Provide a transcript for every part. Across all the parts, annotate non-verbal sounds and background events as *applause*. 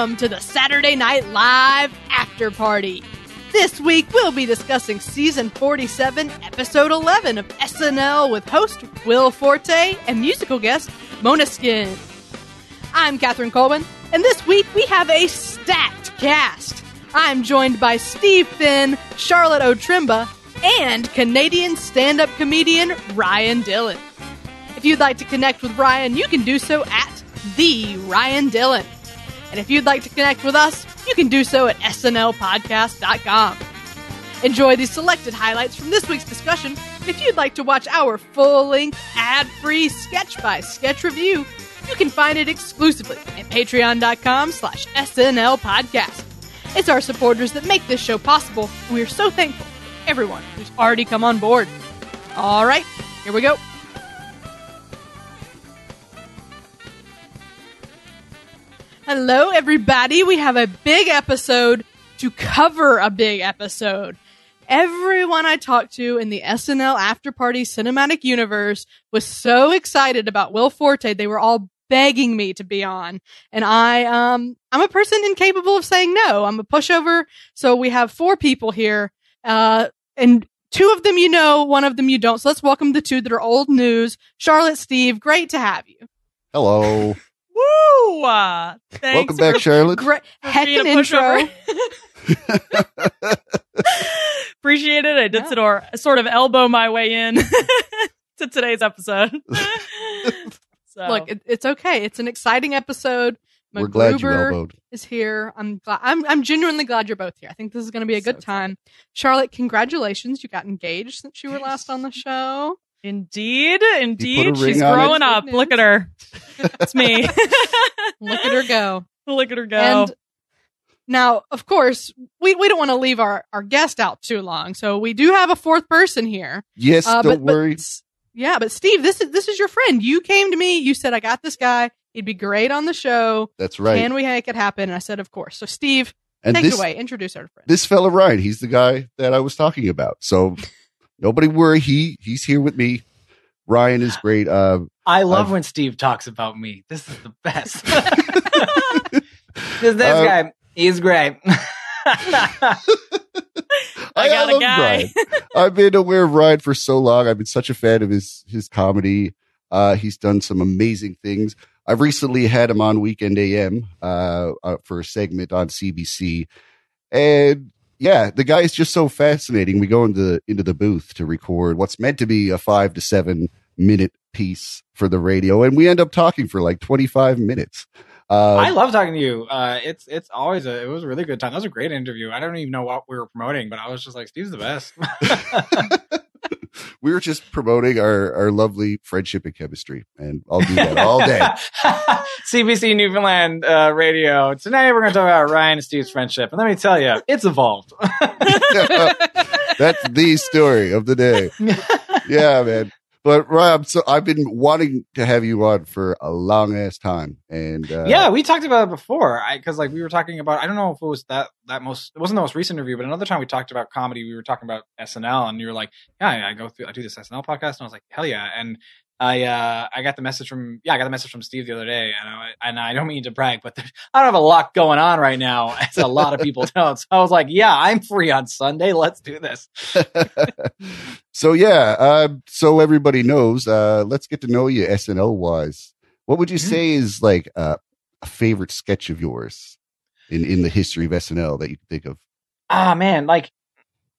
Welcome to the Saturday Night Live After Party. This week we'll be discussing season 47, episode 11 of SNL with host Will Forte and musical guest Måneskin. I'm Catherine Coleman, and this week we have a stacked cast. I'm joined by Steve Finn, Charlotte O'Trimba, and Canadian stand up comedian Ryan Dillon. If you'd like to connect with Ryan, you can do so at the Ryan Dillon. And if you'd like to connect with us, you can do so at snlpodcast.com. Enjoy these selected highlights from this week's discussion. If you'd like to watch our full length, ad free sketch by sketch review, you can find it exclusively at patreon.com slash SNL podcast. It's our supporters that make this show possible, and we are so thankful for everyone who's already come on board. All right, here we go. Hello, everybody. We have a big episode to cover a big episode. Everyone I talked to in the SNL After Party cinematic universe was so excited about Will Forte. They were all begging me to be on. And I, um, I'm a person incapable of saying no. I'm a pushover. So we have four people here. Uh, and two of them you know, one of them you don't. So let's welcome the two that are old news. Charlotte, Steve, great to have you. Hello. Woo! Uh, Welcome back, Charlotte. Great heckin' being a intro. *laughs* Appreciate it. I did Yeah. sort of, elbow my way in *laughs* to today's episode. *laughs* so Look, it, it's okay. It's an exciting episode. We're glad you elbowed. is here. I'm glad. I'm I'm genuinely glad you're both here. I think this is going to be a good So time. Charlotte, congratulations! You got engaged since you were last on the show. Indeed, indeed, she's growing up. Good Look at her. It's me. *laughs* Look at her go. *laughs* Look at her go. And now, of course, we, we don't want to leave our, our guest out too long, so we do have a fourth person here. Yes, Uh, don't but- but worry. s- yeah, but Steve, this is this is your friend. You came to me. You said I got this guy. He'd be great on the show. That's right. Can we make it happen? And I said, of course. So, Steve, and take this it away. Introduce our friend. this fella Ryan, he's the guy that I was talking about. So nobody worry. He he's here with me. Ryan is great. Uh, I love I've- when Steve talks about me. This is the best. *laughs* This Uh, guy, he's great. *laughs* I got a love guy. Ryan. *laughs* I've been aware of Ryan for so long. I've been such a fan of his his comedy. Uh, he's done some amazing things. I've recently had him on Weekend AM uh, uh, for a segment on CBC, and yeah, the guy is just so fascinating. We go into into the booth to record what's meant to be a five to seven minute piece for the radio, and we end up talking for like twenty five minutes. Uh, I love talking to you. Uh, it's it's always a it was a really good time. That was a great interview. I don't even know what we were promoting, but I was just like, Steve's the best. *laughs* *laughs* *laughs* we were just promoting our our lovely friendship and chemistry, and I'll do that all day. *laughs* CBC Newfoundland uh, Radio. Today we're going to talk about Ryan and Steve's friendship, and let me tell you, it's evolved. *laughs* That's the story of the day. Yeah, man. But Rob, so I've been wanting to have you on for a long ass time, and uh, yeah, we talked about it before. Because like we were talking about. I don't know if it was that that most. It wasn't the most recent interview, but another time we talked about comedy. We were talking about SNL, and you were like, "Yeah, I go through. I do this SNL podcast," and I was like, "Hell yeah!" And I uh I got the message from yeah I got the message from Steve the other day, and I and I don't mean to brag, but I don't have a lot going on right now, *laughs* as a lot of people don't. So I was like, "Yeah, I'm free on Sunday. Let's do this." *laughs* so yeah, uh, so everybody knows. Uh, let's get to know you SNL wise. What would you Mhm. say is like uh, a favorite sketch of yours in in the history of SNL that you can think of? ah man like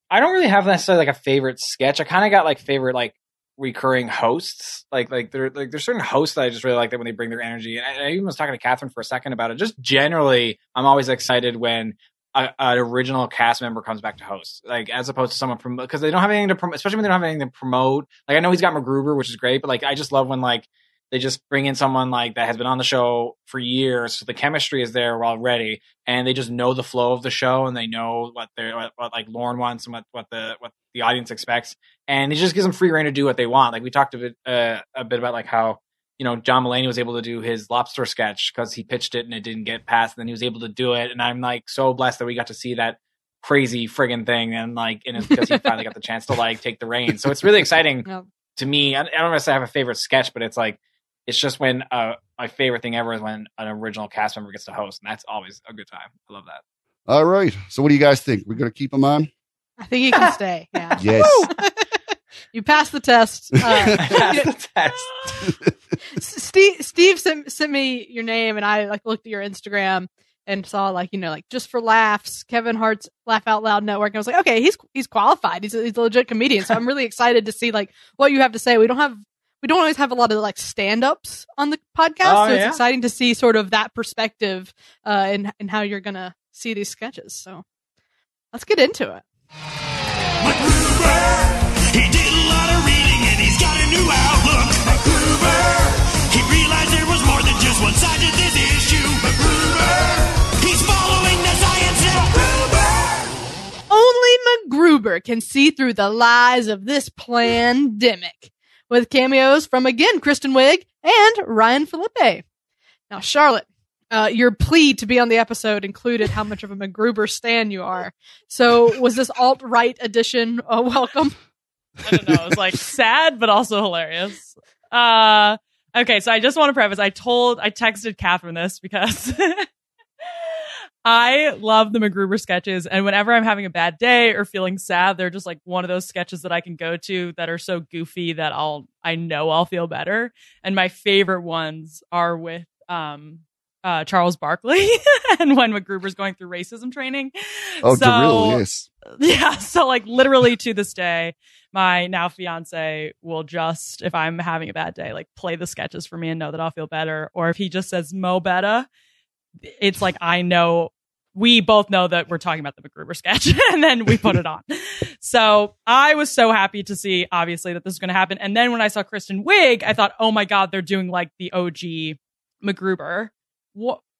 i don't really have necessarily like a favorite sketch i kind of got like favorite like recurring hosts. Like like there like there's certain hosts that i just really like that when they bring their energy. And I, I even was talking to catherine for a second about it. Just generally i'm always excited when a, an original cast member comes back to host like as opposed to someone from because they don't have anything to promote especially when they don't have anything to promote. Like i know he's got MacGruber, which is great but like i just love when like they just bring in someone like that has been on the show for years so the chemistry is there already and they just know the flow of the show and they know what they're what, what like Lorne wants and what what the what the audience expects and it just gives them free reign to do what they want. Like we talked a bit uh, a bit about like how you know John Mulaney was able to do his lobster sketch because he pitched it and it didn't get passed and then he was able to do it and I'm like so blessed that we got to see that crazy friggin' thing and like and it's because he finally got the chance to like take the reins so it's really *laughs* exciting Yep. to me. I, I don't necessarily have a favorite sketch but it's like It's just when uh, my favorite thing ever is when an original cast member gets to host, and that's always a good time. I love that. All right. So what do you guys think? We're gonna keep him on? I think he can stay. Yeah. *laughs* Yes. *laughs* You passed the test. *laughs* Uh, That's the test. Steve Steve sent, sent me your name and I like looked at your Instagram and saw like you know like just for laughs Kevin Hart's Laugh Out Loud Network. And I was like, okay, he's he's qualified. He's a, he's a legit comedian. So I'm really excited to see like what you have to say. We don't have we don't always have a lot of like stand ups on the podcast, Oh, so it's yeah? exciting to see sort of that perspective uh, and and how you're gonna see these sketches. So let's get into it. MacGruber, he did a lot of reading and he's got a new outlook. MacGruber, he realized there was more than just one side to this issue. MacGruber, he's following the science now. MacGruber. Only MacGruber can see through the lies of this pandemic. With cameos from again Kristen Wiig and Ryan Phillippe. Now, Charlotte, uh, your plea to be on the episode included how much of a MacGruber stan you are. So, was this alt right edition uh, welcome? I don't know. It was like sad, but also hilarious. Uh, okay, so I just want to preface. I told, I texted Catherine this because *laughs* I love the MacGruber sketches, and whenever I'm having a bad day or feeling sad, they're just like one of those sketches that I can go to that are so goofy that I'll, I know I'll feel better. And my favorite ones are with um, uh, Charles Barkley *laughs* and when MacGruber's going through racism training. Oh, So- yes. *laughs* yeah. So like literally to this day, my now fiance will just, if I'm having a bad day, like play the sketches for me and know that I'll feel better. Or if he just says Mo Betta, it's like I know we both know that we're talking about the MacGruber sketch *laughs* and then we put it on. So I was so happy to see obviously that this is going to happen. And then when I saw Kristen Wiig, I thought, oh my God, they're doing like the OG MacGruber.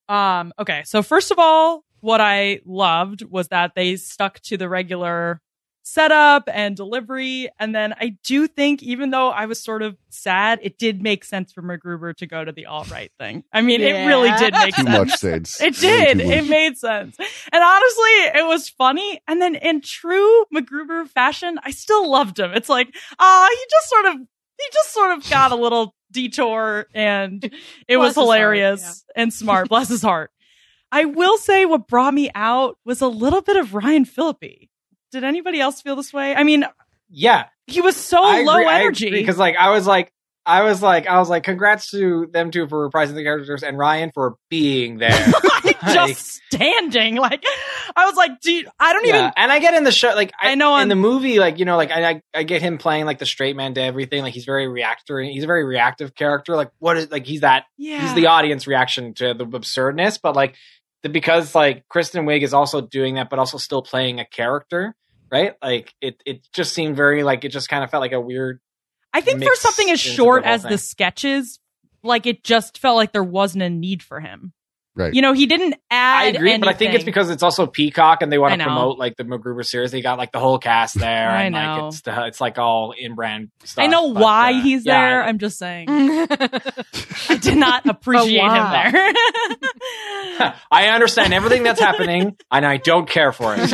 Um, okay. So first of all, what I loved was that they stuck to the regular setup and delivery. And then I do think, even though I was sort of sad, it did make sense for MacGruber to go to the all right thing. I mean, it really did make Too sense. much sense. *laughs* It did. too It made sense. And honestly, it was funny. And then in true MacGruber fashion, I still loved him. It's like, ah, he just sort of, he just sort of got a little detour and *laughs* it was Bless his heart, hilarious and smart. Bless his heart. I will say what brought me out was a little bit of Ryan Phillippe. Did anybody else feel this way? I mean, Yeah, he was so I low agree- energy. because like I was like I was like I was like congrats to them two for reprising the characters and Ryan for being there. *laughs* *laughs* like just standing. Like I was like, dude, I don't yeah, even and I get in the show like I know in on- the movie like you know like I, I I get him playing like the straight man to everything like he's very reactor he's a very reactive character like what is like he's that yeah. he's the audience reaction to the absurdness but like the, because like Kristen Wiig is also doing that but also still playing a character right like it it just seemed very like it just kind of felt like a weird I think for something as short the as the sketches, like it just felt like there wasn't a need for him. Right. You know, he didn't add. I agree, but I think it's because it's also Peacock and they want to promote like the MacGruber series. They got like the whole cast there, *laughs* I and know. like it's the, it's like all in brand stuff. I know but, why uh, he's yeah, there. I- I'm just saying. *laughs* I did not *laughs* appreciate him there. I understand everything that's happening, and I don't care for it.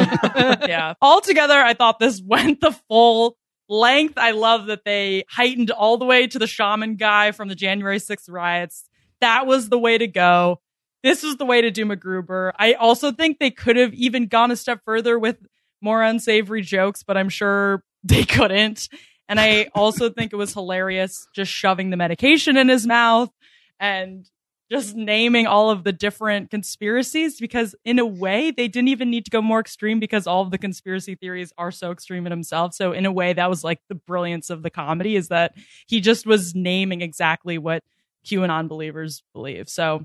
yeah. Altogether, I thought this went the full length. I love that they heightened all the way to the shaman guy from the January 6th riots. That was the way to go. This was the way to do MacGruber. I also think they could have even gone a step further with more unsavory jokes, but I'm sure *laughs* they couldn't. And I also *laughs* think it was hilarious just shoving the medication in his mouth and just naming all of the different conspiracies because in a way they didn't even need to go more extreme because all of the conspiracy theories are so extreme in himself. So in a way that was like the brilliance of the comedy is that he just was naming exactly what QAnon believers believe. So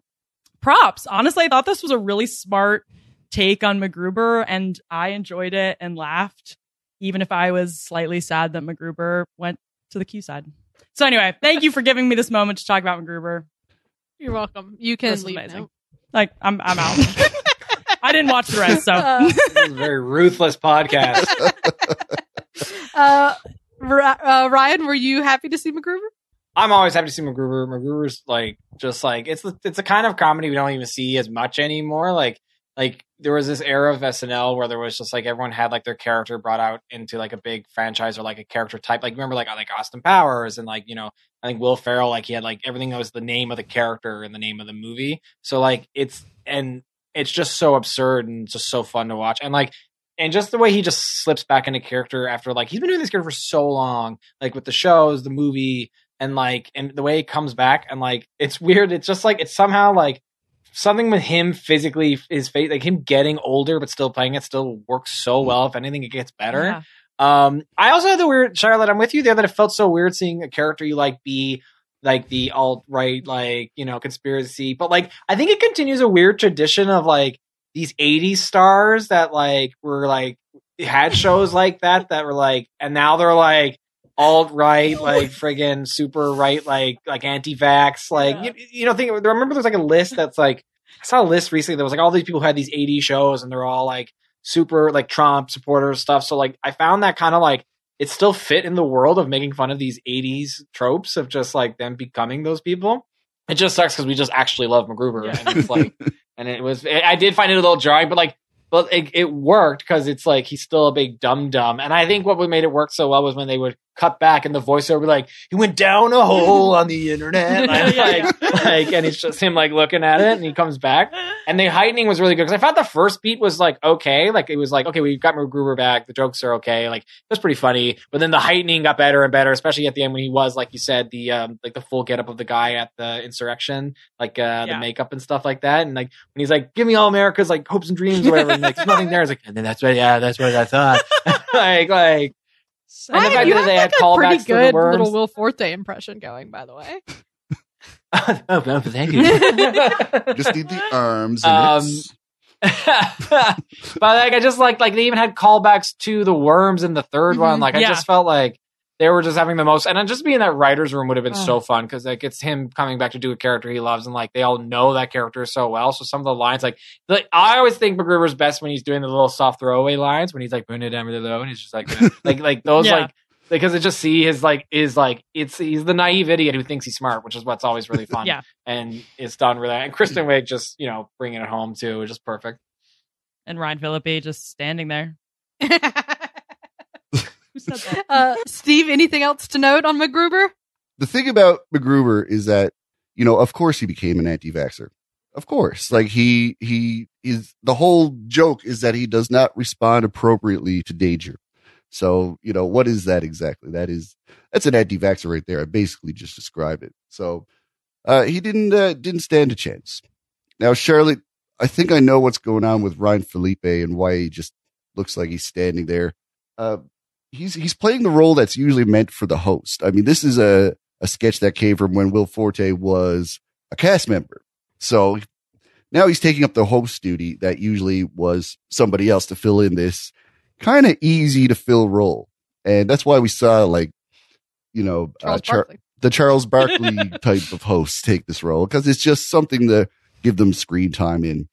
props. Honestly, I thought this was a really smart take on MacGruber and I enjoyed it and laughed even if I was slightly sad that MacGruber went to the Q side. So anyway, thank you for giving me this moment to talk about MacGruber. You're welcome. You can leave amazing. now. Like I'm I'm out. *laughs* I didn't watch the rest, so Uh, this is a very ruthless podcast. *laughs* uh, uh, Ryan, were you happy to see MacGruber? I'm always happy to see MacGruber. MacGruber's like just like it's the it's a kind of comedy we don't even see as much anymore. Like like there was this era of SNL where there was just like everyone had like their character brought out into like a big franchise or like a character type. Like remember like like Austin Powers and like you know I think Will Ferrell like he had like everything that was the name of the character and the name of the movie. So like it's and it's just so absurd and just so fun to watch and like and just the way he just slips back into character after like he's been doing this character for so long like with the shows the movie and like and the way he comes back and like it's weird it's just like it's somehow like something with him physically his face like him getting older but still playing it still works so well if anything it gets better Yeah. um i also had the weird charlotte i'm with you there that it felt so weird seeing a character you like be like the alt right like you know conspiracy but like i think it continues a weird tradition of like these 80s stars that like were like had shows like that that were like and now they're like alt right like friggin super right like like anti-vax like Yeah. you, you know think remember there's like a list that's like i saw a list recently that was like all these people who had these 80 shows and they're all like super like trump supporters stuff so like i found that kind of like it still fit in the world of making fun of these 80s tropes of just like them becoming those people it just sucks because we just actually love MacGruber, Yeah. and it's like, *laughs* and it was. I did find it a little jarring, but like, but it, it worked because it's like he's still a big dumb dum, and I think what would made it work so well was when they would cut back and the voiceover be like he went down a hole on the internet, *laughs* and Yeah, like, like, and it's just him like looking at it, and he comes back, and the heightening was really good because I thought the first beat was like okay, like it was like okay, we got MacGruber back, the jokes are okay, like it was pretty funny, but then the heightening got better and better, especially at the end when he was like you said the um like the full getup of the guy at the insurrection, like uh the makeup and stuff like that, and like when he's like, "Give me all America's like hopes and dreams," or whatever, and like there's *laughs* nothing there. It's like, and then that's what, yeah, that's what I thought. *laughs* like, like, and the fact you that have they like had a pretty callbacks the good little Will Forte impression going, by the way. *laughs* oh, no, thank you. *laughs* Just need the arms. And Um, *laughs* but like I just like like they even had callbacks to the worms in the 3rd one. Mhm. Like I just felt like they were just having the most, and then just being in that writers' room would have been Oh. so fun because like it's him coming back to do a character he loves, and like they all know that character so well. So some of the lines, like like I always think MacGruber's best when he's doing the little soft throwaway lines when he's like putting it down below, and he's just like like like *laughs* those Yeah. like because it just see his like is like it's he's the naive idiot who thinks he's smart, which is what's always really *laughs* fun. Yeah. and it's done really. And Kristen Wiig just you know bringing it home too, is just perfect. and Ryan Phillippe just standing there. *laughs* Who said that? *laughs* uh, Steve, anything else to note on MacGruber? the thing about MacGruber is that, you know, of course he became an anti-vaxxer. Of course. Like he, he is, the whole joke is that he does not respond appropriately to danger. So, you know, what is that exactly? That is, that's an anti-vaxxer right there. I basically just described it. So, uh, he didn't, uh, didn't stand a chance. Now, Charlotte, I think I know what's going on with Ryan Phillippe and why he just looks like he's standing there. Uh, he's he's playing the role that's usually meant for the host. I mean, this is a a sketch that came from when Will Forte was a cast member. So now he's taking up the host duty that usually was somebody else to fill in this kind of easy to fill role. And that's why we saw like, you know, Charles uh, Char- the Charles *laughs* Barkley type of hosts take this role because it's just something to give them screen time in.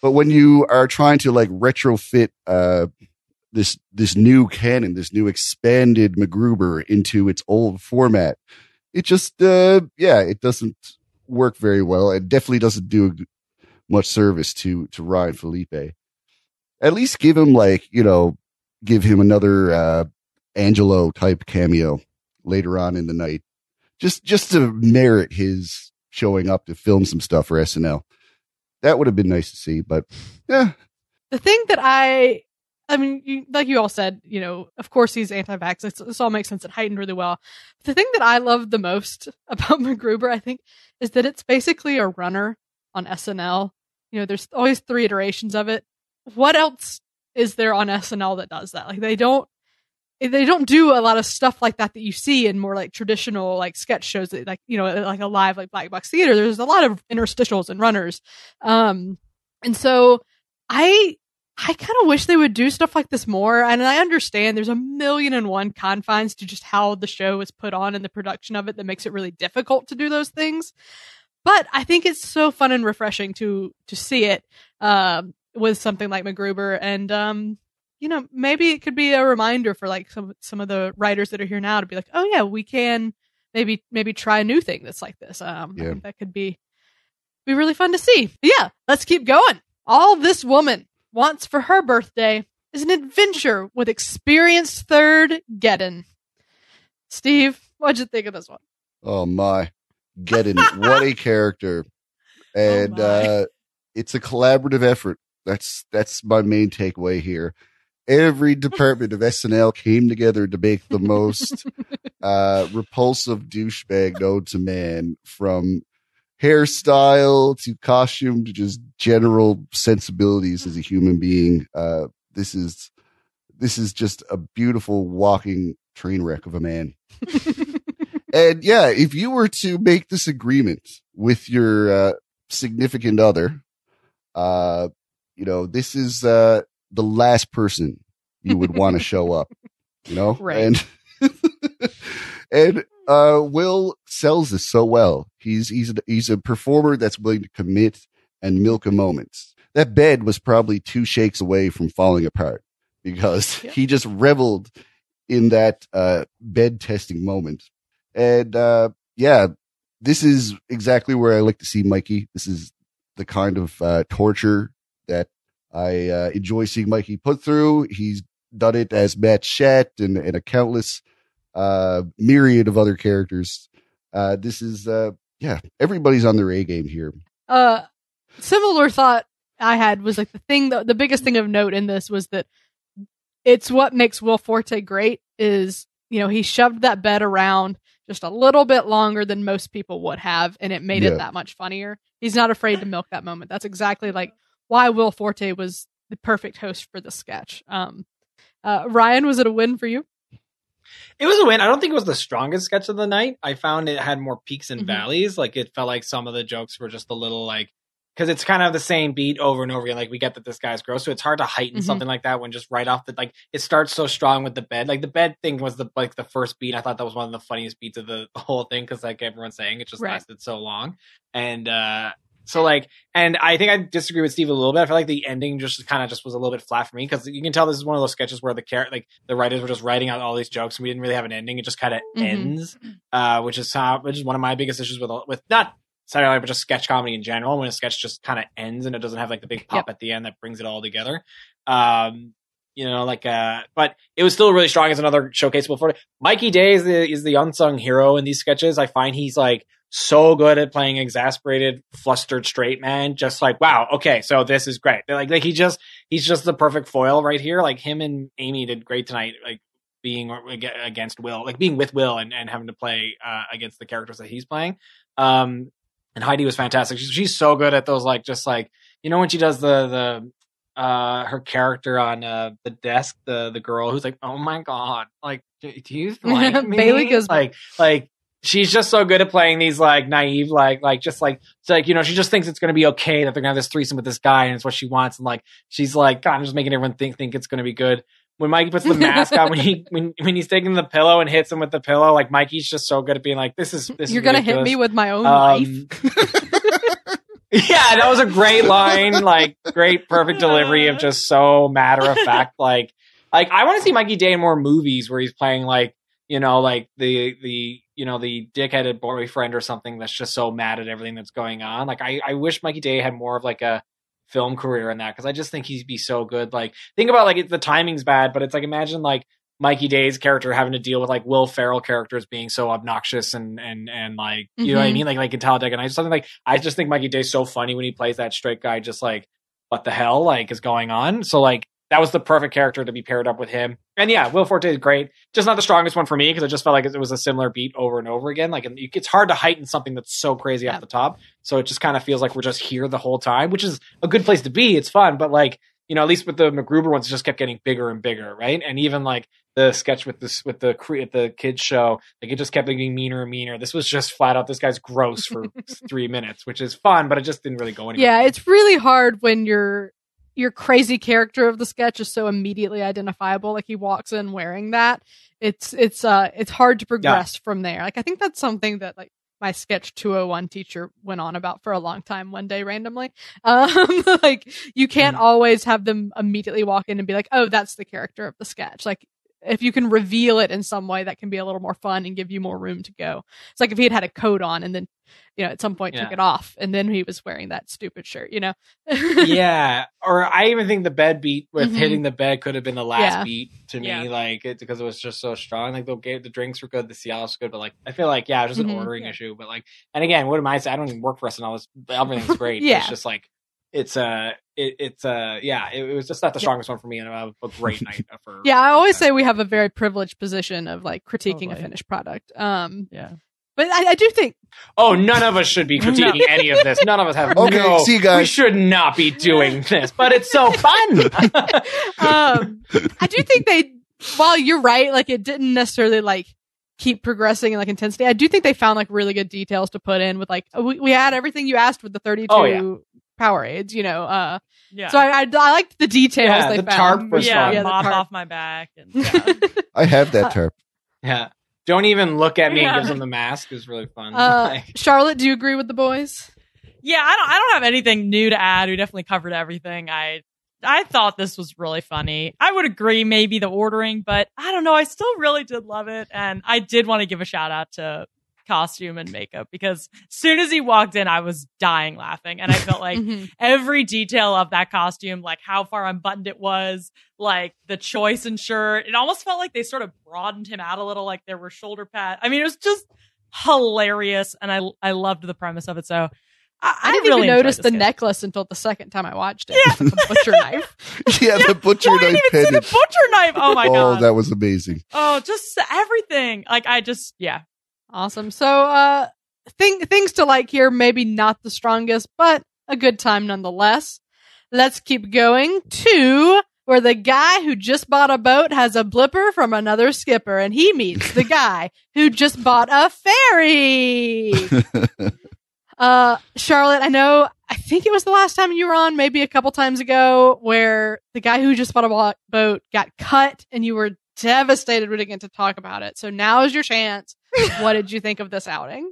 But when you are trying to like retrofit uh this this new canon, this new expanded MacGruber into its old format, it just uh yeah, it doesn't work very well. It definitely doesn't do much service to to Ryan Phillippe. At least give him like, you know, give him another uh Angelo type cameo later on in the night. Just just to merit his showing up to film some stuff for SNL. That would have been nice to see, but yeah, The thing that I, I mean, you, like you all said, you know, of course he's anti-vax. It's, this all makes sense. It heightened really well. The thing that I love the most *laughs* about MacGruber, I think, is that it's basically a runner on SNL. You know, there's always three iterations of it. What else is there on SNL that does that? Like they don't, they don't do a lot of stuff like that that you see in more like traditional like sketch shows that like you know like a live like black box theater there's a lot of interstitials and runners um and so i i kind of wish they would do stuff like this more and i understand there's a million and one confines to just how the show is put on and the production of it that makes it really difficult to do those things but i think it's so fun and refreshing to to see it um with something like MacGruber and um you know, maybe it could be a reminder for like some some of the writers that are here now to be like, oh yeah, we can maybe maybe try a new thing that's like this. Um, I Yeah. think that could be be really fun to see. But yeah, let's keep going. All this woman wants for her birthday is an adventure with experienced third Geddon. Steve, what'd you think of this one? Oh my, Geddon, what a *laughs* character! And my. uh, it's a collaborative effort. That's that's my main takeaway here. Every *laughs* department of SNL came together to make the most *laughs* uh, repulsive douchebag known to man, from hairstyle to costume to just general sensibilities as a human being. Uh, this is this is just a beautiful walking train wreck of a man. *laughs* and yeah, if you were to make this agreement with your uh, significant other, uh, you know, this is uh, the last person you would want to show up, you know? *laughs* Right. And *laughs* and uh Will sells this so well. He's he's a, he's a performer that's willing to commit and milk a moment. That bed was probably two shakes away from falling apart because he just reveled in that uh bed testing moment. And uh yeah, this is exactly where I like to see Mikey. This is the kind of uh torture that I uh, enjoy seeing Mikey put through. He's done it as Matt Shet and, and a countless uh, myriad of other characters. Uh, this is, uh, yeah, everybody's on their A game here. Uh, similar thought I had was like the thing, the, the biggest thing of note in this was that it's what makes Will Forte great is, you know, he shoved that bed around just a little bit longer than most people would have, and it made Yeah. it that much funnier. He's not afraid to milk that moment. That's exactly like why Will Forte was the perfect host for the sketch. Um, uh, Ryan, was it a win for you? It was a win. I don't think it was the strongest sketch of the night. I found it had more peaks and Mhm. valleys. Like it felt like some of the jokes were just a little like because it's kind of the same beat over and over again. Like we get that this guy's gross, so it's hard to heighten Mhm. something like that when just right off the like it starts so strong with the bed. Like the bed thing was the like the first beat. I thought that was one of the funniest beats of the, the *laughs* whole thing because like everyone's saying it just Right. lasted so long and. uh so like, and I think I disagree with Steve a little bit. I feel like the ending just kind of just was a little bit flat for me because you can tell this is one of those sketches where the char- like the writers were just writing out all these jokes and we didn't really have an ending. It just kind of Mhm. ends, uh, which is how which is one of my biggest issues with with not Saturday Night, but just sketch comedy in general. When a sketch just kind of ends and it doesn't have like the big pop at the end that brings it all together. Um, you know, like uh, but it was still really strong as another showcaseable for it. Mikey Day is the is the unsung hero in these sketches. I find he's like so good at playing exasperated, flustered straight man. Just like, wow, okay, so this is great. Like, like he just he's just the perfect foil right here. Like him and Amy did great tonight. Like being against Will, like being with Will and, and having to play uh, against the characters that he's playing. Um, and Heidi was fantastic. She's, she's so good at those, like just like you know when she does the the uh her character on uh the desk, the the girl who's like, oh my god, like do you *laughs* like me? Bailey Gismo. like like she's just so good at playing these like naive like like just like it's like you know she just thinks it's gonna be okay that they're gonna have this threesome with this guy and it's what she wants and like she's like God, I'm just making everyone think think it's gonna be good. When Mikey puts the mask on, when he *laughs* when when he's taking the pillow and hits him with the pillow, like Mikey's just so good at being like, "This is this You're is gonna hit me with my own Um, life. *laughs* yeah, that was a great line, like great, perfect delivery of just so matter of fact. *laughs* Like, like I want to see Mikey Day in more movies where he's playing like you know, like the the you know the dickheaded boyfriend or something that's just so mad at everything that's going on. Like, I I wish Mikey Day had more of like a film career in that because I just think he'd be so good. Like, think about like it, the timing's bad, but it's like imagine like Mikey Day's character having to deal with like Will Ferrell characters being so obnoxious and and and like you know what I Mhm. mean, like like in Talladega Nights, something like I just think Mikey Day's so funny when he plays that straight guy, just like what the hell like is going on. So like that was the perfect character to be paired up with him. And yeah, Will Forte is great. Just not the strongest one for me because I just felt like it was a similar beat over and over again. Like it's hard to heighten something that's so crazy Yeah. off the top. So it just kind of feels like we're just here the whole time, which is a good place to be. It's fun, but like you know, at least with the MacGruber ones, it just kept getting bigger and bigger, right? And even like the sketch with this with the cre- at the kids show, like it just kept getting meaner and meaner. This was just flat out, this guy's gross for *laughs* three minutes, which is fun, but it just didn't really go anywhere. Yeah, it's really hard when your your crazy character of the sketch is so immediately identifiable. Like he walks in wearing that. It's it's uh it's hard to progress from there. Like I think that's something that like my sketch 201 teacher went on about for a long time one day randomly. *laughs* Um like you can't Mhm. always have them immediately walk in and be like, "Oh, that's the character of the sketch." Like if you can reveal it in some way, that can be a little more fun and give you more room to go. It's like if he had had a coat on and then, you know, at some point took it off and then he was wearing that stupid shirt, you know? *laughs* yeah, or I even think the bed beat with Mhm. hitting the bed could have been the last Yeah. beat to me, Yeah. like it, because it was just so strong. Like the the drinks were good, the Cialis was good, but like I feel like yeah, it was just an ordering Yeah. issue. But like, and again, what am I saying? I don't even work for SNL. this everything's *laughs* great. Yeah. it's just like it's uh it, it's uh yeah, it, it was just not the Yeah. strongest one for me, and a, a great *laughs* night for Yeah, I always say we have a very privileged position of like critiquing a finished product. Um, Yeah. but I, I do think Oh, none of us should be *laughs* critiquing any of this. None of us have. *laughs* Okay, no, see you guys. We should not be doing this, but it's so fun. um, I do think they, while you're right, like it didn't necessarily like keep progressing in like intensity. I do think they found like really good details to put in with like, we, we had everything you asked with the 32 Oh, yeah. Power aids, you know, uh, Yeah. so I, I, I liked the details Yeah, they the found. tarp was yeah, fun. the mop tarp. off my back. And, *laughs* yeah. I have that tarp. yeah. Don't even look at me Yeah. and gives them the mask is really fun. *laughs* Uh, *laughs* Like- Charlotte, do you agree with the boys? Yeah, I don't I don't have anything new to add. We definitely covered everything. I I thought this was really funny. I would agree maybe the ordering, but I don't know. I still really did love it. And I did want to give a shout out to costume and makeup because as soon as he walked in, I was dying laughing. And I felt *laughs* like Mhm. every detail of that costume, like how far unbuttoned it was, like the choice in shirt. It almost felt like they sort of broadened him out a little, like there were shoulder pads. I mean, it was just hilarious, and I I loved the premise of it. So I, I didn't really even notice the game. necklace until the second time I watched it. Yeah. the butcher *laughs* knife. yeah, the butcher Oh, I knife didn't even see the butcher knife. Oh my oh, god! that was amazing. oh, just everything. Like I just yeah. Awesome. So, uh, thing, things to like here, maybe not the strongest, but a good time nonetheless. Let's keep going to where the guy who just bought a boat has a blipper from another skipper and he meets the *laughs* guy who just bought a ferry. *laughs* Uh, Charlotte, I know, I think it was the last time you were on, maybe a couple times ago, where the guy who just bought a boat got cut and you were devastated we didn't get to talk about it. So now is your chance. What did you think of this outing?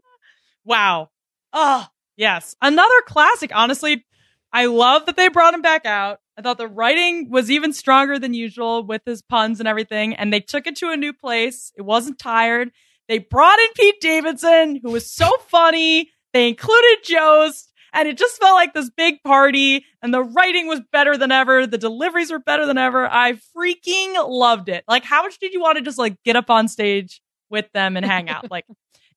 Wow. Oh, yes. Another classic. Honestly, I love that they brought him back out. I thought the writing was even stronger than usual with his puns and everything. And they took it to a new place. It wasn't tired. They brought in Pete Davidson, who was so funny. They included Jost. And it just felt like this big party, and the writing was better than ever. The deliveries were better than ever. I freaking loved it. Like, how much did you want to just like get up on stage with them and hang out? Like,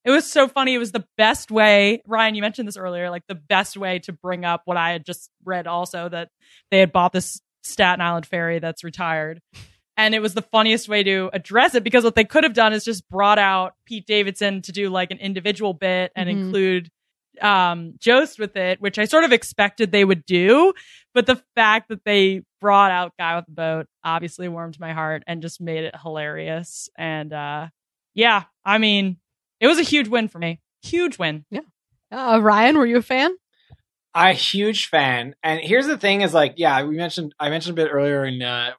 it was so funny. It was the best way. Ryan, you mentioned this earlier, like the best way to bring up what I had just read also that they had bought this Staten Island ferry that's retired. And it was the funniest way to address it because what they could have done is just brought out Pete Davidson to do like an individual bit and Mhm. include um Jost with it, which I sort of expected they would do. But the fact that they brought out Guy with the Boat obviously warmed my heart and just made it hilarious. And uh yeah, I mean, it was a huge win for me. Huge win. Yeah. Uh, Ryan, were you a fan? A huge fan. And here's the thing: is like, yeah, we mentioned I mentioned a bit earlier, and uh,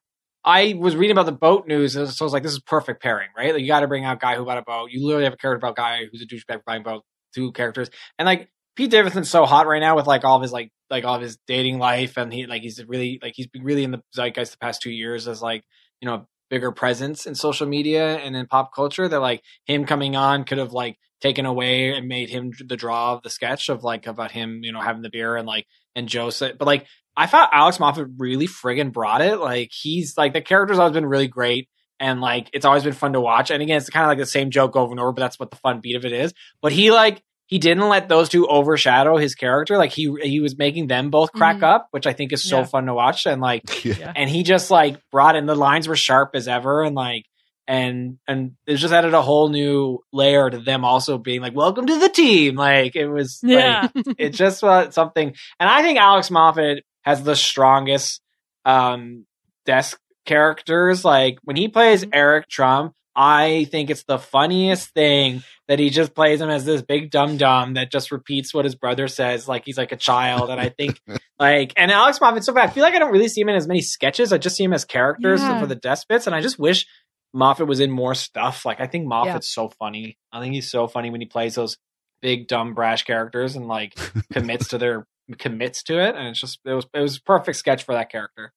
I was reading about the boat news, and so I was like, this is perfect pairing, right? Like, you got to bring out guy who bought a boat. You literally have a character about guy who's a douchebag for buying boat. Two characters, and like Pete Davidson's so hot right now with like all of his like like all of his dating life, and he like he's really like he's been really in the zeitgeist the past two years as like you know bigger presence in social media and in pop culture. That like him coming on could have like taken away and made him the draw of the sketch of like about him, you know, having the beer and like and Joseph. But like I thought Alex Moffat really friggin' brought it. Like he's like the character's always been really great. And like it's always been fun to watch. And again, it's kind of like the same joke over and over, but that's what the fun beat of it is. But he like he didn't let those two overshadow his character. Like he he was making them both crack Mhm. up, which I think is so Yeah. fun to watch. And like *laughs* Yeah. Yeah. and he just like brought in the lines were sharp as ever and like and and it just added a whole new layer to them also being like welcome to the team like it was like, Yeah. *laughs* it just was something and i think alex moffat has the strongest um desk characters like when he plays eric trump i think it's the funniest thing that he just plays him as this big dumb dumb that just repeats what his brother says like he's like a child. And i think *laughs* like and alex moffat's so bad. I feel like i don't really see him in as many sketches. I just see him as characters Yeah. for the desk bits. And i just wish moffat was in more stuff. Like i think moffat's so funny. I think he's so funny when he plays those big dumb brash characters and like commits to their commits to it. And it's just it was it was a perfect sketch for that character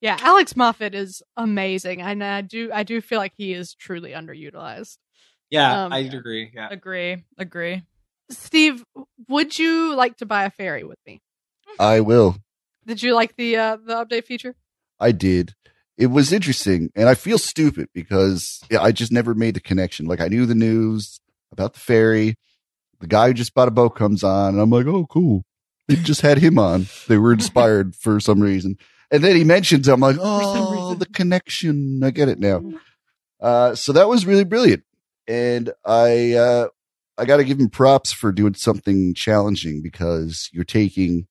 Yeah, Alex Moffat is amazing, and I do I do feel like he is truly underutilized. Yeah, Um, I yeah. agree. Yeah. Agree. Agree. Steve, would you like to buy a ferry with me? I will. Did you like the uh, the update feature? I did. It was interesting, and I feel stupid because I just never made the connection. Like I knew the news about the ferry. The guy who just bought a boat comes on, and I'm like, oh, cool. They just had him on. They were inspired *laughs* for some reason. And then he mentions, I'm like, oh, the connection. I get it now. Uh, so that was really brilliant. And I, uh, I got to give him props for doing something challenging because you're taking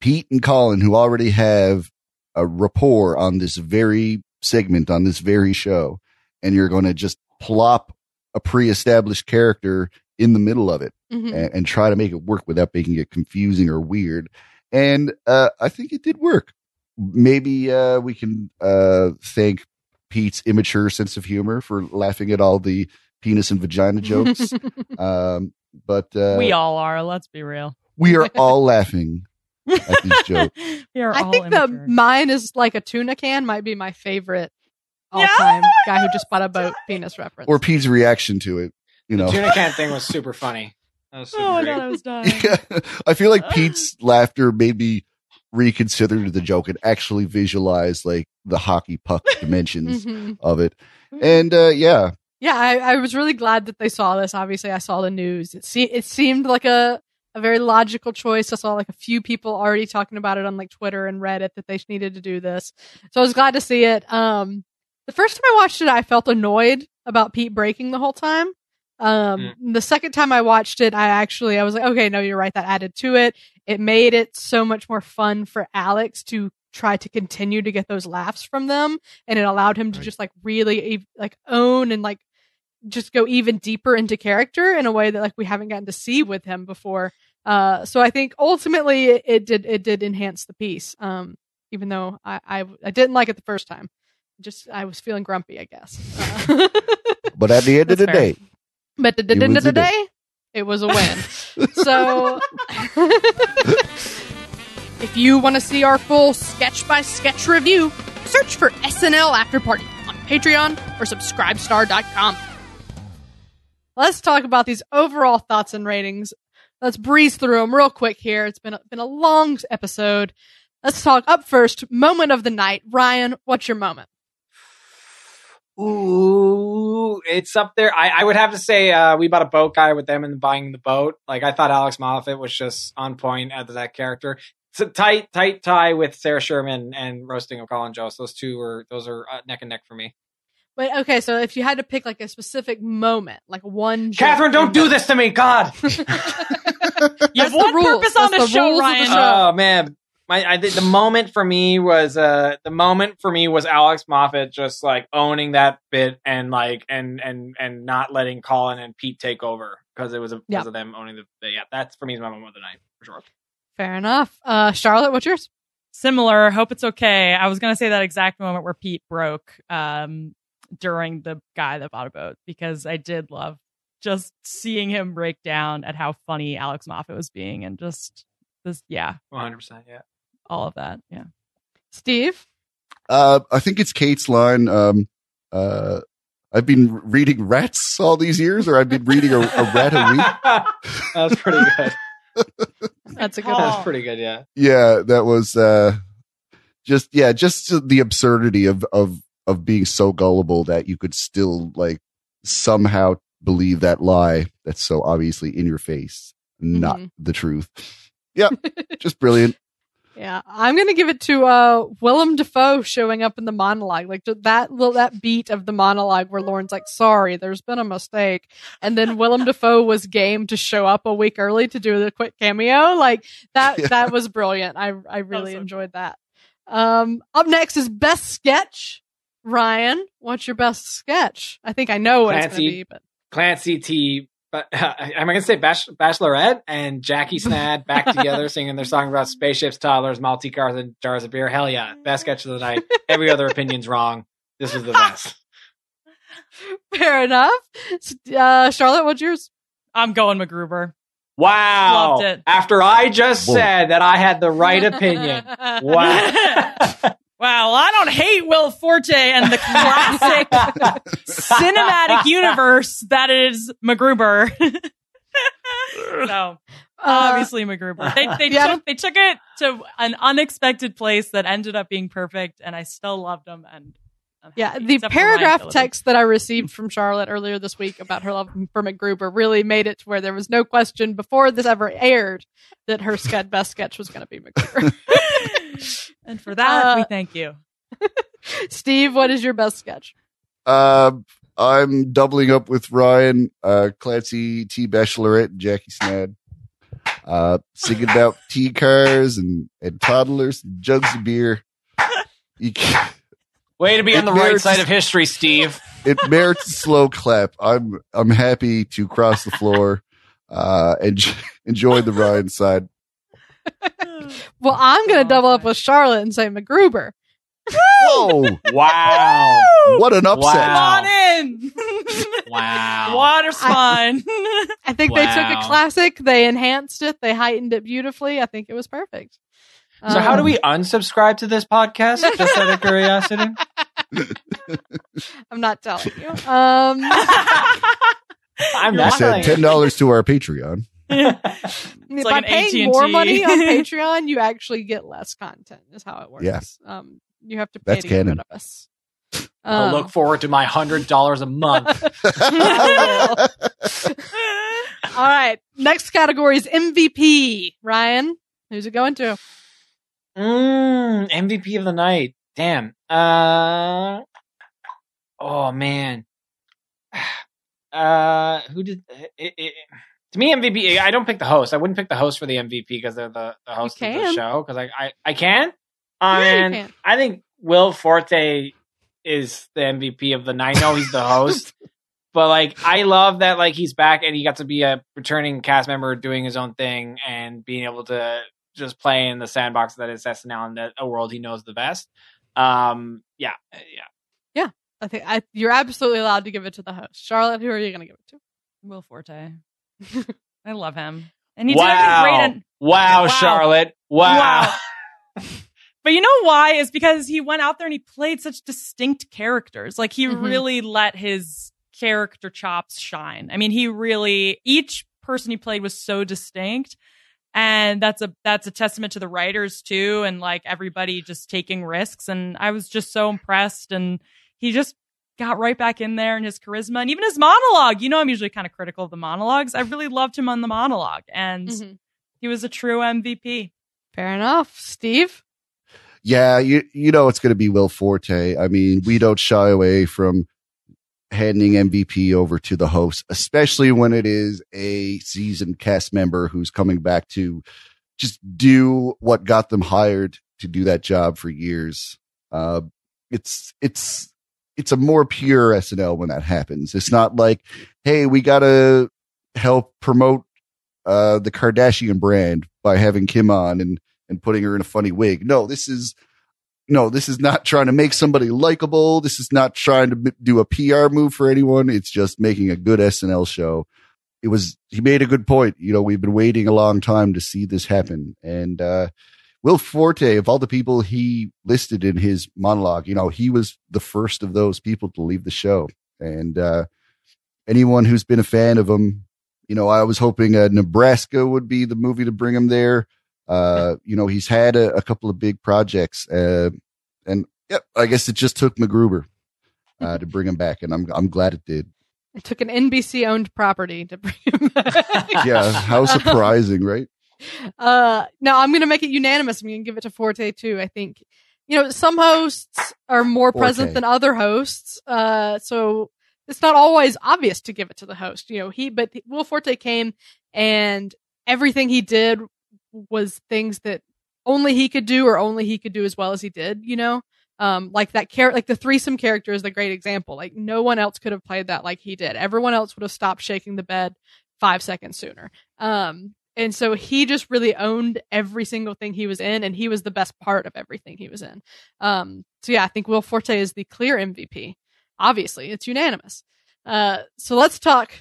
Pete and Colin, who already have a rapport on this very segment, on this very show, and you're going to just plop a pre established character in the middle of it Mhm. and, and try to make it work without making it confusing or weird. And uh, I think it did work. Maybe uh, we can uh, thank Pete's immature sense of humor for laughing at all the penis and vagina *laughs* jokes. um, but uh, we all are. Let's be real. we are all laughing at these *laughs* jokes. I all think the mine is like a tuna can might be my favorite all time oh guy who just bought a God, boat penis reference. Or Pete's reaction to it. You know, Tuna can thing was super funny. That was *laughs* super Oh my great. god, I was dying. Yeah. I feel like Pete's laughter made me reconsider the joke and actually visualize like the hockey puck *laughs* dimensions Mhm. of it. And uh, yeah, Yeah, I, I was really glad that they saw this. Obviously, I saw the news. It, se- it seemed like a, a very logical choice. I saw like a few people already talking about it on like Twitter and Reddit that they needed to do this. So I was glad to see it. Um, the first time I watched it, I felt annoyed about Pete breaking the whole time. Um, the second time I watched it, I actually, I was like, okay, no, you're right. That added to it. It made it so much more fun for Alex to try to continue to get those laughs from them. And it allowed him to Right. just like really like own and like just go even deeper into character in a way that like we haven't gotten to see with him before. Uh, so I think ultimately it, it did it did enhance the piece. Um, even though I, I I didn't like it the first time, just I was feeling grumpy, I guess. Uh, *laughs* but at the end of the fair. day, but at the It end of was the day, it was a win. *laughs* so if you want to see our full sketch by sketch review, search for SNL After Party on Patreon or subscribestar.com. Let's talk about these overall thoughts and ratings. Let's breeze through them real quick here. It's been a, been a long episode. Let's talk up first. Moment of the night. Ryan, what's your moment? Ooh, it's up there. I, I would have to say uh, we bought a boat guy with them and buying the boat. Like I thought Alex Moffat was just on point as that character. It's a tight, tight tie with Sarah Sherman and roasting of Colin Jost. Those two are those are uh, neck and neck for me. But okay, so if you had to pick like a specific moment, like one. Catherine, don't do this to me, God. *laughs* You That's have the one rules. purpose on That's the the show, rules of the Ryan. Oh man, my I, the moment for me was uh the moment for me was Alex Moffat just like owning that bit and like and and and not letting Colin and Pete take over because it was because Yeah. of them owning the, the yeah that's for me is my moment of the night for sure. Fair enough. Uh, Charlotte, what's yours? Similar. Hope it's okay. I was gonna say that exact moment where Pete broke um, during the guy that bought a boat because I did love just seeing him break down at how funny Alex Moffat was being and just this yeah One hundred percent, yeah. All of that yeah. Steve? uh, I think it's Kate's line. Um, uh, I've been reading rats all these years, or I've been reading a, a rat a week. *laughs* that was pretty good. *laughs* That's a good. That one. was pretty good, yeah. yeah, that was uh, just yeah, just the absurdity of of of being so gullible that you could still like somehow believe that lie that's so obviously in your face, not Mhm. the truth. Yeah, just brilliant. Yeah, I'm gonna give it to uh Willem Dafoe showing up in the monologue, like that little that beat of the monologue where Lorne's like, "Sorry, there's been a mistake," and then Willem Dafoe was game to show up a week early to do the quick cameo. Like that, Yeah. that was brilliant. I I really so enjoyed that. Um, up next is best sketch. Ryan, what's your best sketch? I think I know what it's gonna be, but Clancy T. But am I going to say Bach- Bachelorette and Jackie *laughs* Snad back together singing their song about spaceships, toddlers, multi cars, and jars of beer? Hell yeah! Best sketch of the night. Every other opinion's wrong. This is the best. *laughs* fair enough. Uh, Charlotte, what's yours? I'm going MacGruber. Wow! Loved it. After I just Whoa. said that I had the right opinion. *laughs* Wow! Wow, I don't hate Will Forte and the classic *laughs* cinematic universe that is MacGruber. *laughs* so Uh, obviously MacGruber. They they Yeah, took they took it to an unexpected place that ended up being perfect, and I still loved them. And I'm Yeah, happy, the except paragraph text that I received from Charlotte earlier this week about her love for MacGruber really made it to where there was no question before this ever aired that her sketch, best sketch was going to be MacGruber. *laughs* and for that, we Uh, thank you. *laughs* Steve, what is your best sketch? Uh, I'm doubling up with Ryan, uh, Clancy T. Bachelorette, and Jackie Snad. Uh, singing about *laughs* tea cars and, and toddlers and jugs of beer. You can, Way to be on It the right side of history, Steve. *laughs* it merits a slow clap. I'm I'm happy to cross the floor uh, and *laughs* enjoy the Ryan side. *laughs* Well, I'm going to double up with Charlotte and say MacGruber. Whoa! Wow. What an upset! Come on in. Wow. Water spine. I think they took a classic, they enhanced it, they heightened it beautifully. I think it was perfect. So how do Um, we unsubscribe to this podcast? Just out of curiosity. *laughs* I'm not telling you. Um, *laughs* I'm You not said telling ten dollars to our Patreon. *laughs* by like an paying AT&T. more money on Patreon, you actually get less content. Is how it works. Yeah. Um, you have to pay That's to get canon. rid of us. I'll Um, look forward to my hundred dollars a month. I All right. Next category is MVP. Ryan, who's it going to? Mm, MVP of the night. Damn. Uh. Oh man. *sighs* Uh, who did it, it, to me MVP? I don't pick the host. I wouldn't pick the host for the MVP because they're the, the host of the show. Because I, I I can. Uh, Yeah, can. I think Will Forte is the MVP of the night. I know he's the host. *laughs* But like, I love that like he's back and he got to be a returning cast member doing his own thing and being able to just play in the sandbox that is SNL and that a world he knows the best. Um, yeah, yeah. I think I, you're absolutely allowed to give it to the host. Charlotte, who are you going to give it to? Will Forte. *laughs* I love him. And he wow. did everything great. in- wow, Wow. Charlotte. Wow. *laughs* But you know why? Is because he went out there and he played such distinct characters. Like he Mhm. really let his character chops shine. I mean, he really each person he played was so distinct. And that's a that's a testament to the writers too, and like everybody just taking risks. And I was just so impressed. And he just got right back in there and his charisma and even his monologue. You know, I'm usually kind of critical of the monologues. I really loved him on the monologue, and Mhm. he was a true MVP. Fair enough. Steve? Yeah, you you know it's going to be Will Forte. I mean, we don't shy away from handing MVP over to the host, especially when it is a seasoned cast member who's coming back to just do what got them hired to do that job for years. Uh, it's it's it's a more pure SNL when that happens. It's not like, hey, we got to help promote uh, the Kardashian brand by having Kim on and and putting her in a funny wig. No, this is no, this is not trying to make somebody likable. This is not trying to do a PR move for anyone. It's just making a good SNL show. It was he made a good point. You know, we've been waiting a long time to see this happen, and uh, Will Forte, of all the people he listed in his monologue, you know, he was the first of those people to leave the show, and uh, anyone who's been a fan of him, you know, I was hoping uh, Nebraska would be the movie to bring him there. Uh, you know, he's had a, a couple of big projects, uh, and yep, I guess it just took MacGruber uh, to bring him back, and I'm I'm glad it did. It took an NBC owned property to bring him back. *laughs* Yeah, how surprising, right? Uh, no, I'm going to make it unanimous. I'm going to give it to Forte too. I think, you know, some hosts are more Forte. present than other hosts. Uh, so it's not always obvious to give it to the host. You know, he, but Will Forte came and everything he did was things that only he could do or only he could do as well as he did, you know? Um, like that character, like the threesome character is the great example. Like no one else could have played that like he did. Everyone else would have stopped shaking the bed five seconds sooner. Um, and so he just really owned every single thing he was in, and he was the best part of everything he was in. Um, so yeah, I think Will Forte is the clear MVP. Obviously, it's unanimous. Uh, so let's talk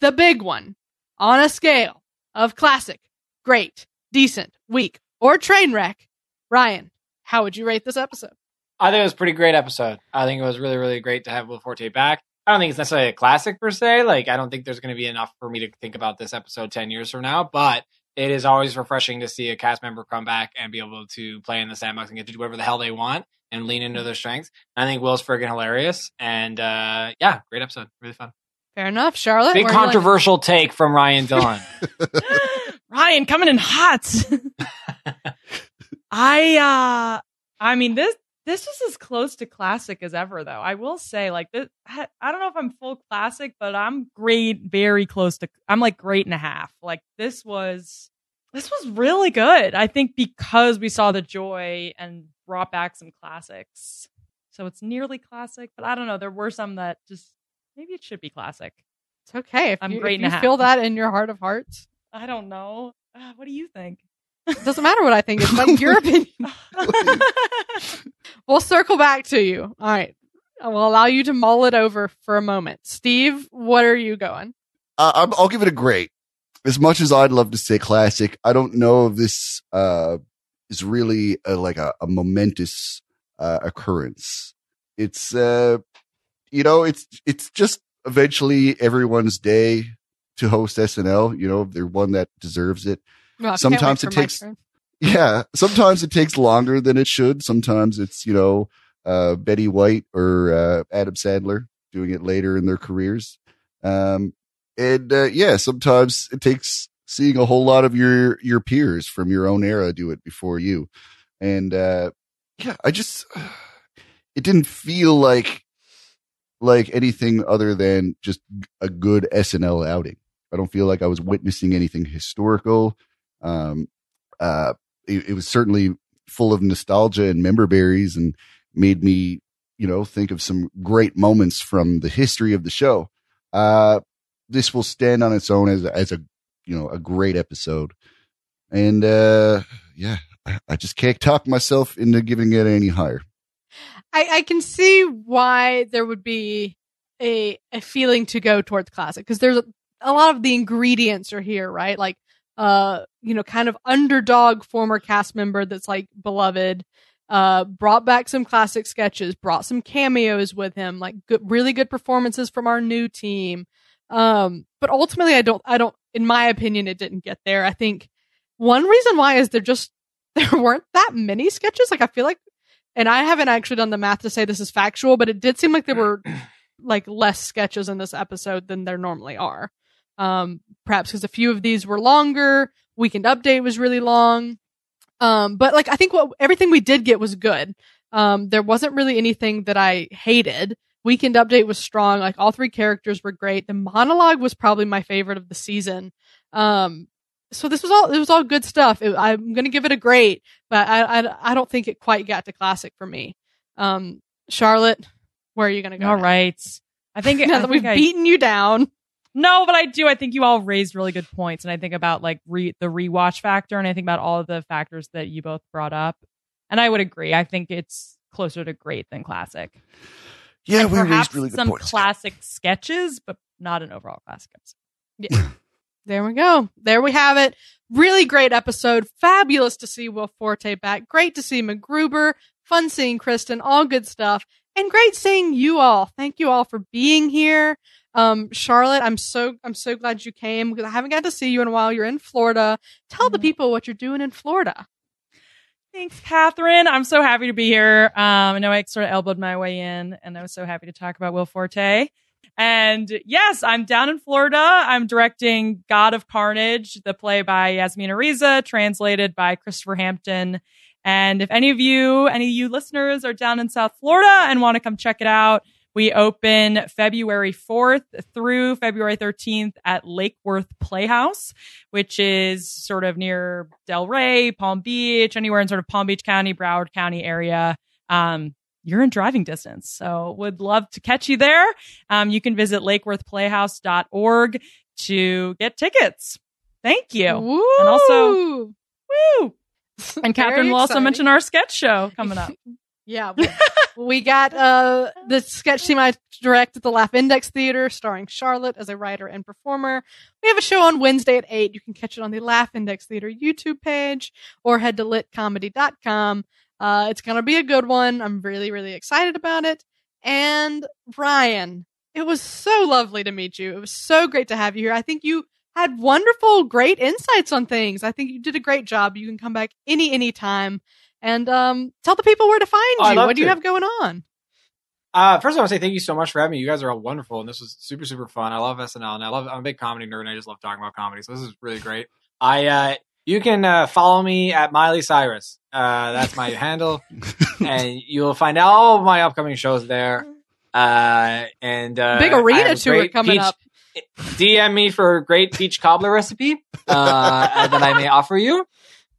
the big one on a scale of classic, great, decent, weak, or train wreck. Ryan, how would you rate this episode? I think it was a pretty great episode. I think it was really, really great to have Will Forte back. I don't think it's necessarily a classic per se. Like, I don't think there's going to be enough for me to think about this episode 10 years from now, but it is always refreshing to see a cast member come back and be able to play in the sandbox and get to do whatever the hell they want and lean into their strengths. I think Will's friggin' hilarious. And uh, yeah, great episode. Really fun. Fair enough, Charlotte. Big where you like- controversial take from Ryan Dillon. *laughs* *laughs* Ryan coming in hot. *laughs* I uh I mean this this was as close to classic as ever though. I will say like this I I don't know if I'm full classic, but I'm great very close to I'm like great and a half. Like this was this was really good. I think because we saw the joy and brought back some classics. So it's nearly classic, but I don't know. There were some that just maybe it should be classic. It's okay. If I'm you, great if and a you half. feel that in your heart of hearts. I don't know. Uh, what do you think? It doesn't matter what I think. It's like your *laughs* opinion. *laughs* We'll circle back to you. All right. I will allow you to mull it over for a moment. Steve, what are you going? Uh, I'm, I'll give it a great. As much as I'd love to say classic, I don't know if this uh, is really a, like a, a momentous uh, occurrence. It's uh, you know, it's it's just eventually everyone's day to host SNL. You know, they're one that deserves it. Well, Sometimes it takes- Yeah, sometimes it takes longer than it should. Sometimes it's you know uh, Betty White or uh, Adam Sandler doing it later in their careers. Um, and uh, yeah, sometimes it takes seeing a whole lot of your your peers from your own era do it before you. And uh, yeah, I just *sighs* it didn't feel like like anything other than just a good SNL outing. I don't feel like I was witnessing anything historical. Um, uh, it, it was certainly full of nostalgia and member berries and made me, you know, think of some great moments from the history of the show. Uh, this will stand on its own as as a, you know, a great episode. And, uh, yeah, I, I just can't talk myself into giving it any higher. I, I can see why there would be a a feeling to go towards classic because there's a, lot of the ingredients are here, right? Like, uh, you know, kind of underdog former cast member that's like beloved. Uh, brought back some classic sketches, brought some cameos with him, like good, really good performances from our new team. Um, but ultimately, I don't, I don't, in my opinion, it didn't get there. I think one reason why is there just *laughs* there weren't that many sketches. Like I feel like and I haven't actually done the math to say this is factual, but it did seem like there were like less sketches in this episode than there normally are. Um, perhaps because a few of these were longer. Weekend update was really long. Um, but like I think what everything we did get was good. Um, there wasn't really anything that I hated. Weekend update was strong. Like all three characters were great. The monologue was probably my favorite of the season. Um, so this was all it was all good stuff. It, I'm gonna give it a great, but I, I I don't think it quite got to classic for me. Um, Charlotte, where are you gonna go? All now? right. I think *laughs* Now I that we've I- beaten you down. No, but I do. I think you all raised really good points, and I think about like re- the rewatch factor, and I think about all of the factors that you both brought up, and I would agree. I think it's closer to great than classic. Yeah, and we raised really good some points. classic sketches, but not an overall classic episode. There we go. There we have it. Really great episode. Fabulous to see Will Forte back. Great to see MacGruber. Fun seeing Kristen. All good stuff. And great seeing you all. Thank you all for being here. Um, Charlotte, I'm so I'm so glad you came because I haven't got to see you in a while. You're in Florida. Tell the Mhm. people what you're doing in Florida. Thanks, Catherine. I'm so happy to be here. Um, I know I sort of elbowed my way in, and I was so happy to talk about Will Forte. And yes, I'm down in Florida. I'm directing God of Carnage, the play by Yasmina Reza, translated by Christopher Hampton. And if any of you, any of you listeners are down in South Florida and want to come check it out, we open February 4th through February 13th at Lake Worth Playhouse, which is sort of near Delray, Palm Beach, anywhere in sort of Palm Beach County, Broward County area. Um, you're in driving distance. So would love to catch you there. Um, you can visit lakeworthplayhouse.org to get tickets. Thank you. Woo! And also- Woo! And Catherine will also mention our sketch show coming up. *laughs* Yeah, we, *laughs* we got uh the sketch team I direct at the Laugh Index Theater, starring Charlotte as a writer and performer. We have a show on Wednesday at eight. You can catch it on the Laugh Index Theater YouTube page or head to litcomedy.com. Uh, it's going to be a good one. I'm really, really excited about it. And Ryan, it was so lovely to meet you. It was so great to have you here. I think you had wonderful, great insights on things. I think you did a great job. You can come back any, any time and um, tell the people where to find Oh, you. love What do you have going on? Uh, first, I want to say thank you so much for having me. You guys are all wonderful, and this was super, super fun. I love SNL, and I love. I'm a big comedy nerd, and I just love talking about comedy. So this is really great. I uh, you can uh, follow me at Miley Cyrus. Uh, that's my *laughs* handle, and you'll find all of my upcoming shows there. Uh, and uh, Big arena have a tour coming peach- up. DM me for a great peach cobbler recipe uh, that I may offer you.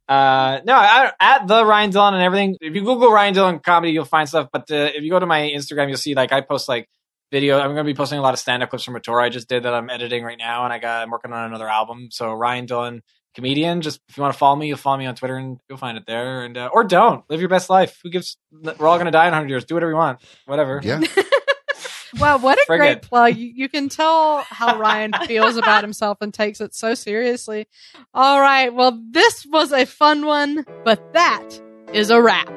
Uh, no, I, at the Ryan Dillon and everything. If you Google Ryan Dillon comedy, you'll find stuff. But uh, if you go to my Instagram, you'll see like I post like video. I'm going to be posting a lot of stand up clips from a tour I just did that I'm editing right now, and I got I'm working on another album. So Ryan Dillon comedian. Just if you want to follow me, you'll follow me on Twitter, and you'll find it there. And uh, or don't live your best life. Who gives? We're all going to die in 100 years. Do whatever you want. Whatever. Yeah. *laughs* Wow, what a great plug. You, you can tell how Ryan feels about himself and takes it so seriously. All right, well, this was a fun one, but that is a wrap.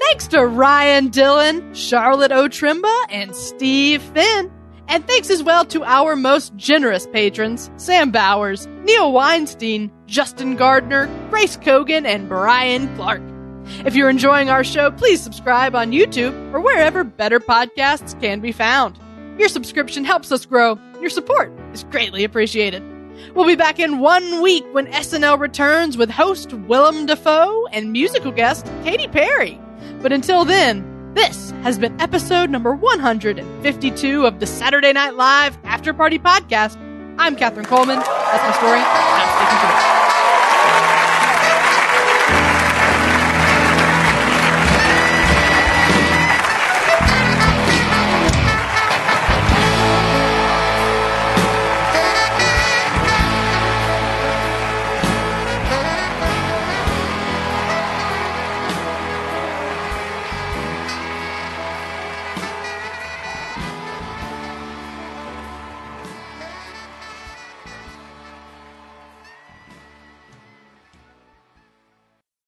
Thanks to Ryan Dillon, Charlotte O'Trimba, and Steve Finn. And thanks as well to our most generous patrons, Sam Bowers, Neil Weinstein, Justin Gardner, Grace Kogan, and Brian Clark. If you're enjoying our show, please subscribe on YouTube or wherever better podcasts can be found. Your subscription helps us grow. Your support is greatly appreciated. We'll be back in one week when SNL returns with host Willem Dafoe and musical guest Katy Perry. But until then, this has been episode number 152 of the Saturday Night Live After Party Podcast. I'm Catherine Coleman. That's my story. I'm sticking to it.